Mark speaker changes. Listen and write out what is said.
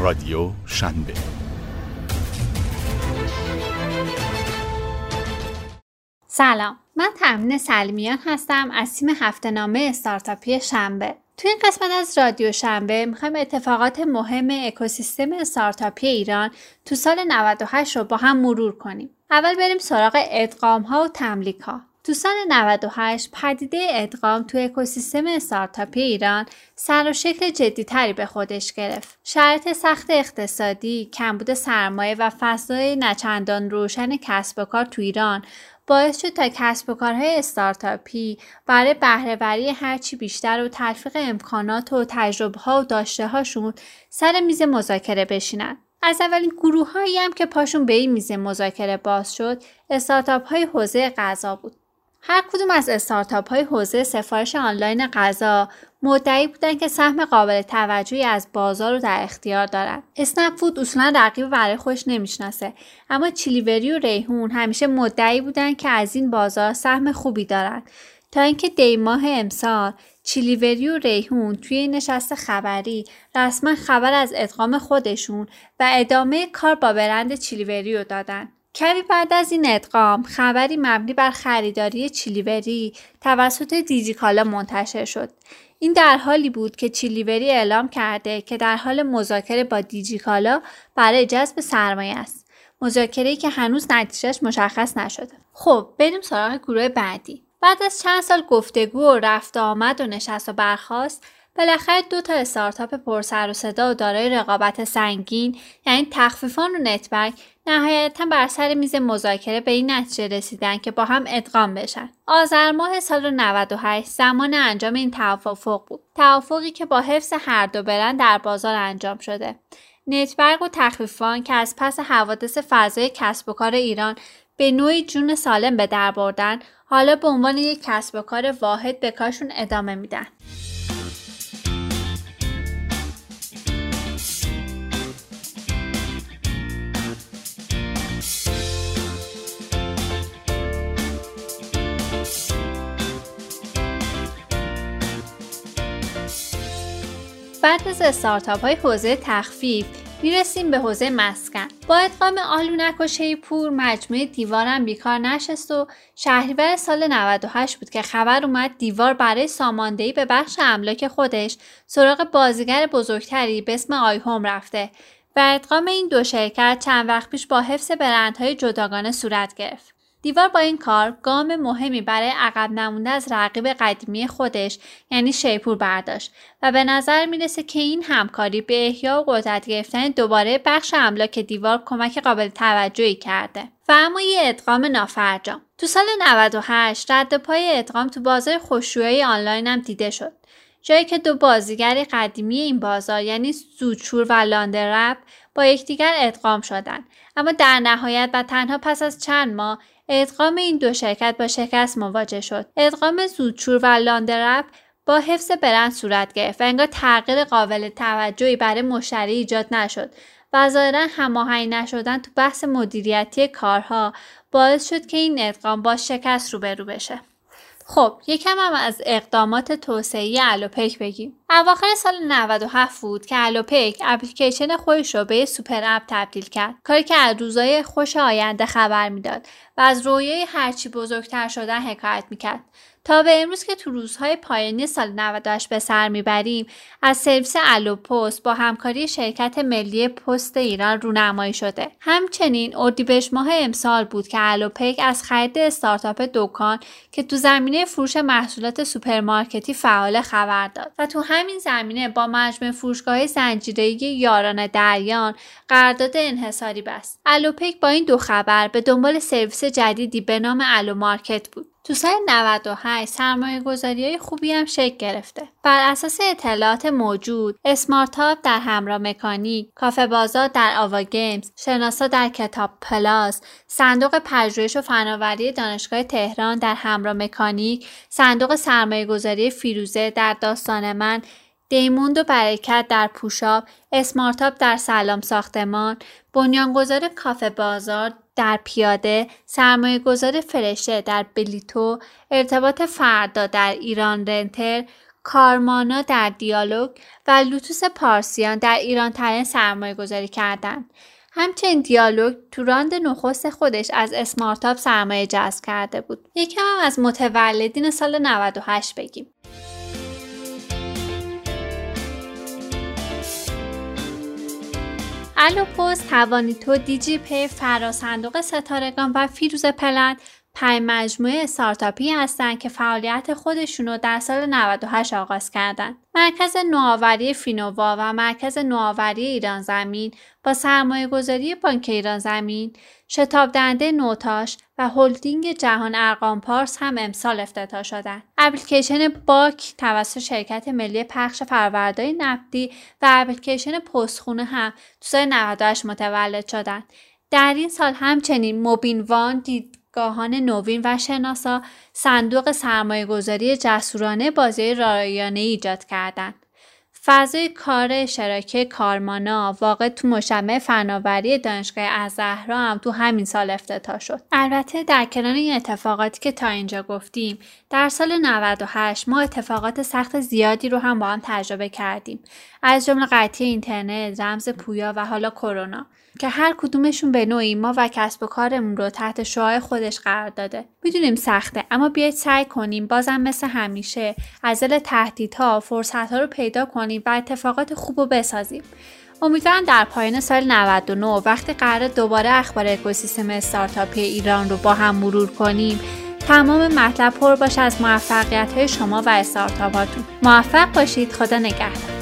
Speaker 1: رادیو شنبه
Speaker 2: سلام من تمنین سلمیان هستم از تیم هفته نامه استارتاپی شنبه تو این قسمت از رادیو شنبه می‌خوایم اتفاقات مهم اکوسیستم استارتاپی ایران تو سال 98 رو با هم مرور کنیم. اول بریم سراغ ادغام ها و تملیک ها. تو سال 98 پدیده ادغام تو اکوسیستم استارتاپی ایران سر و شکل جدیتری به خودش گرفت. شرط سخت اقتصادی، کمبود سرمایه و فضای نچندان روشن کسب و کار تو ایران باعث شد تا کسب و کارهای استارتاپی برای بهرهوری هرچی بیشتر و تلفیق امکانات و تجربه ها و داشته هاشون سر میز مذاکره بشینن. از اولین گروه هایی هم که پاشون به این میز مذاکره باز شد استارتاپ های حوزه غذا بود. هر کدوم از استارتاپ های حوزه سفارش آنلاین غذا مدعی بودند که سهم قابل توجهی از بازار رو در اختیار دارند. اسنپ فود اصولا رقیب برای خودش نمی‌شناسه اما چیلیوری و ریحون همیشه مدعی بودند که از این بازار سهم خوبی دارند تا اینکه دی ماه امسال چیلیوری و ریحون توی این نشست خبری رسما خبر از ادغام خودشون و ادامه کار با برند چیلیوری رو دادن. کمی بعد از این ادغام خبری مبنی بر خریداری چیلیوری توسط دیجیکالا منتشر شد. این در حالی بود که چیلیوری اعلام کرده که در حال مذاکره با دیجیکالا برای جذب سرمایه است. مذاکره که هنوز نتیجهش مشخص نشده. خب بریم سراغ گروه بعدی. بعد از چند سال گفتگو و رفت آمد و نشست و برخواست بالاخره دو تا استارتاپ پرسر و صدا و دارای رقابت سنگین یعنی تخفیفان و نتبرگ نهایتا بر سر میز مذاکره به این نتیجه رسیدن که با هم ادغام بشن. آذر ماه سال 98 زمان انجام این توافق بود. توافقی که با حفظ هر دو برند در بازار انجام شده. نتبرگ و تخفیفان که از پس حوادث فضای کسب و کار ایران به نوعی جون سالم به در بردن حالا به عنوان یک کسب و کار واحد به کارشون ادامه میدن. بعد از استارتاپ های حوزه تخفیف می‌رسیم به حوزه مسکن. با ادغام آلونک و شیپور مجموعه دیوارم بیکار نشست و شهریور سال 98 بود که خبر اومد دیوار برای ساماندهی به بخش املاک خودش سراغ بازیگر بزرگتری به اسم آیهوم رفته و ادغام این دو شرکت چند وقت پیش با حفظ برندهای جداگانه صورت گرفت. دیوار با این کار گام مهمی برای عقب نمونده از رقیب قدیمی خودش یعنی شیپور برداشت و به نظر می‌رسه که این همکاری به احیا و قدرت گرفتن دوباره بخش املاک دیوار کمک قابل توجهی کرده. و اما یه ادغام نافرجام. تو سال 98 رد پای ادغام تو بازار خوشرویی آنلاین هم دیده شد. جایی که دو بازیگر قدیمی این بازار یعنی زوچور و لاندرپ با یکدیگر ادغام شدند اما در نهایت و تنها پس از چند ماه ادغام این دو شرکت با شکست مواجه شد. ادغام زودشور و لاندرپ با حفظ برند صورت گرفت و انگار تغییر قابل توجهی برای مشتری ایجاد نشد. و ظاهرا هماهنگ نشدن تو بحث مدیریتی کارها باعث شد که این ادغام با شکست روبرو بشه. خب یکم هم از اقدامات توسعه الوپیک بگیم. اواخر سال 97 بود که الوپیک اپلیکیشن خودش رو به super app تبدیل کرد. کاری که از روزای خوش آینده خبر می‌داد و از رویای هرچی بزرگتر شدن حکایت می‌کرد. تا به امروز که تو روزهای پایانی سال 98 به سر می‌بریم از سرویس الو پست با همکاری شرکت ملی پست ایران رونمایی شده. همچنین اردیبهشت ماه امسال بود که الوپیک از خرید استارتاپ دکان که تو زمینه فروش محصولات سوپرمارکتی فعال خبر داد و تو همین زمینه با مجموع فروشگاه زنجیره‌ای یاران دریان قرارداد انحصاری بست. الوپیک با این دو خبر به دنبال سرویس جدیدی به نام الو مارکت بود. تو سال 98 سرمایه گذاری های خوبی هم شکل گرفته. بر اساس اطلاعات موجود، اسمارتاپ در همراه مکانیک، کافه بازار در آوا گیمز، شناسا در کتاب پلاس، صندوق پژوهش و فناوری دانشگاه تهران در همراه مکانیک، صندوق سرمایه گذاری فیروزه در داستان من، دیموند و برکت در پوشاب، اسمارتاپ در سلام ساختمان، بنیانگذار کافه بازار در پیاده، سرمایه گذار فرشه در بلیتو، ارتباط فردا در ایران رنتر، کارمانا در دیالوگ و لوتوس پارسیان در ایران ترین سرمایه گذاری کردند. همچنین دیالوگ تو راند نخست خودش از اسمارتاپ سرمایه جذب کرده بود. یکم هم از متولدین سال 98 بگیم. الوپوز، توانیتو، دیجی پی، فرا صندوق ستارگان و فیروز پلند پنج مجموعه استارتاپی هستند که فعالیت خودشون رو در سال 98 آغاز کردند. مرکز نوآوری فینووا و مرکز نوآوری ایران زمین با سرمایه گذاری بانک ایران زمین، شتاب دهنده نوتاش و هلدینگ جهان ارقام پارس هم امسال افتتاح شدند. اپلیکیشن باک توسط شرکت ملی پخش فرآورده‌های نفتی و اپلیکیشن پستخونه هم تو سال 98 متولد شدند. در این سال همچنین موبین وان دید گاهان نوین و شناسا صندوق سرمایه گذاری جسورانه بازی رایانه ایجاد کردند. فضای کار اشتراکی کارمانا واقع تو مجمع فناوری دانشگاه زهرا هم تو همین سال افتتاح شد. البته در کنار این اتفاقاتی که تا اینجا گفتیم در سال 98 ما اتفاقات سخت زیادی رو هم با هم تجربه کردیم از جمله قطعی اینترنت، رمز پویا و حالا کرونا. که هر کدومشون به نوعی ما و کسب و کارمون رو تحت شعاع خودش قرار داده. می‌دونیم سخته اما بیاید سعی کنیم بازم مثل همیشه از دل تهدیدها فرصتها رو پیدا کنیم و اتفاقات خوب رو بسازیم. امیدوارم در پایان سال 99 وقتی قرار دوباره اخبار اکوسیستم استارتاپی ایران رو با هم مرور کنیم تمام مطلب پر باشه از موفقیت های شما و استارتاپاتون. موفق باشید. خدا نگهدار.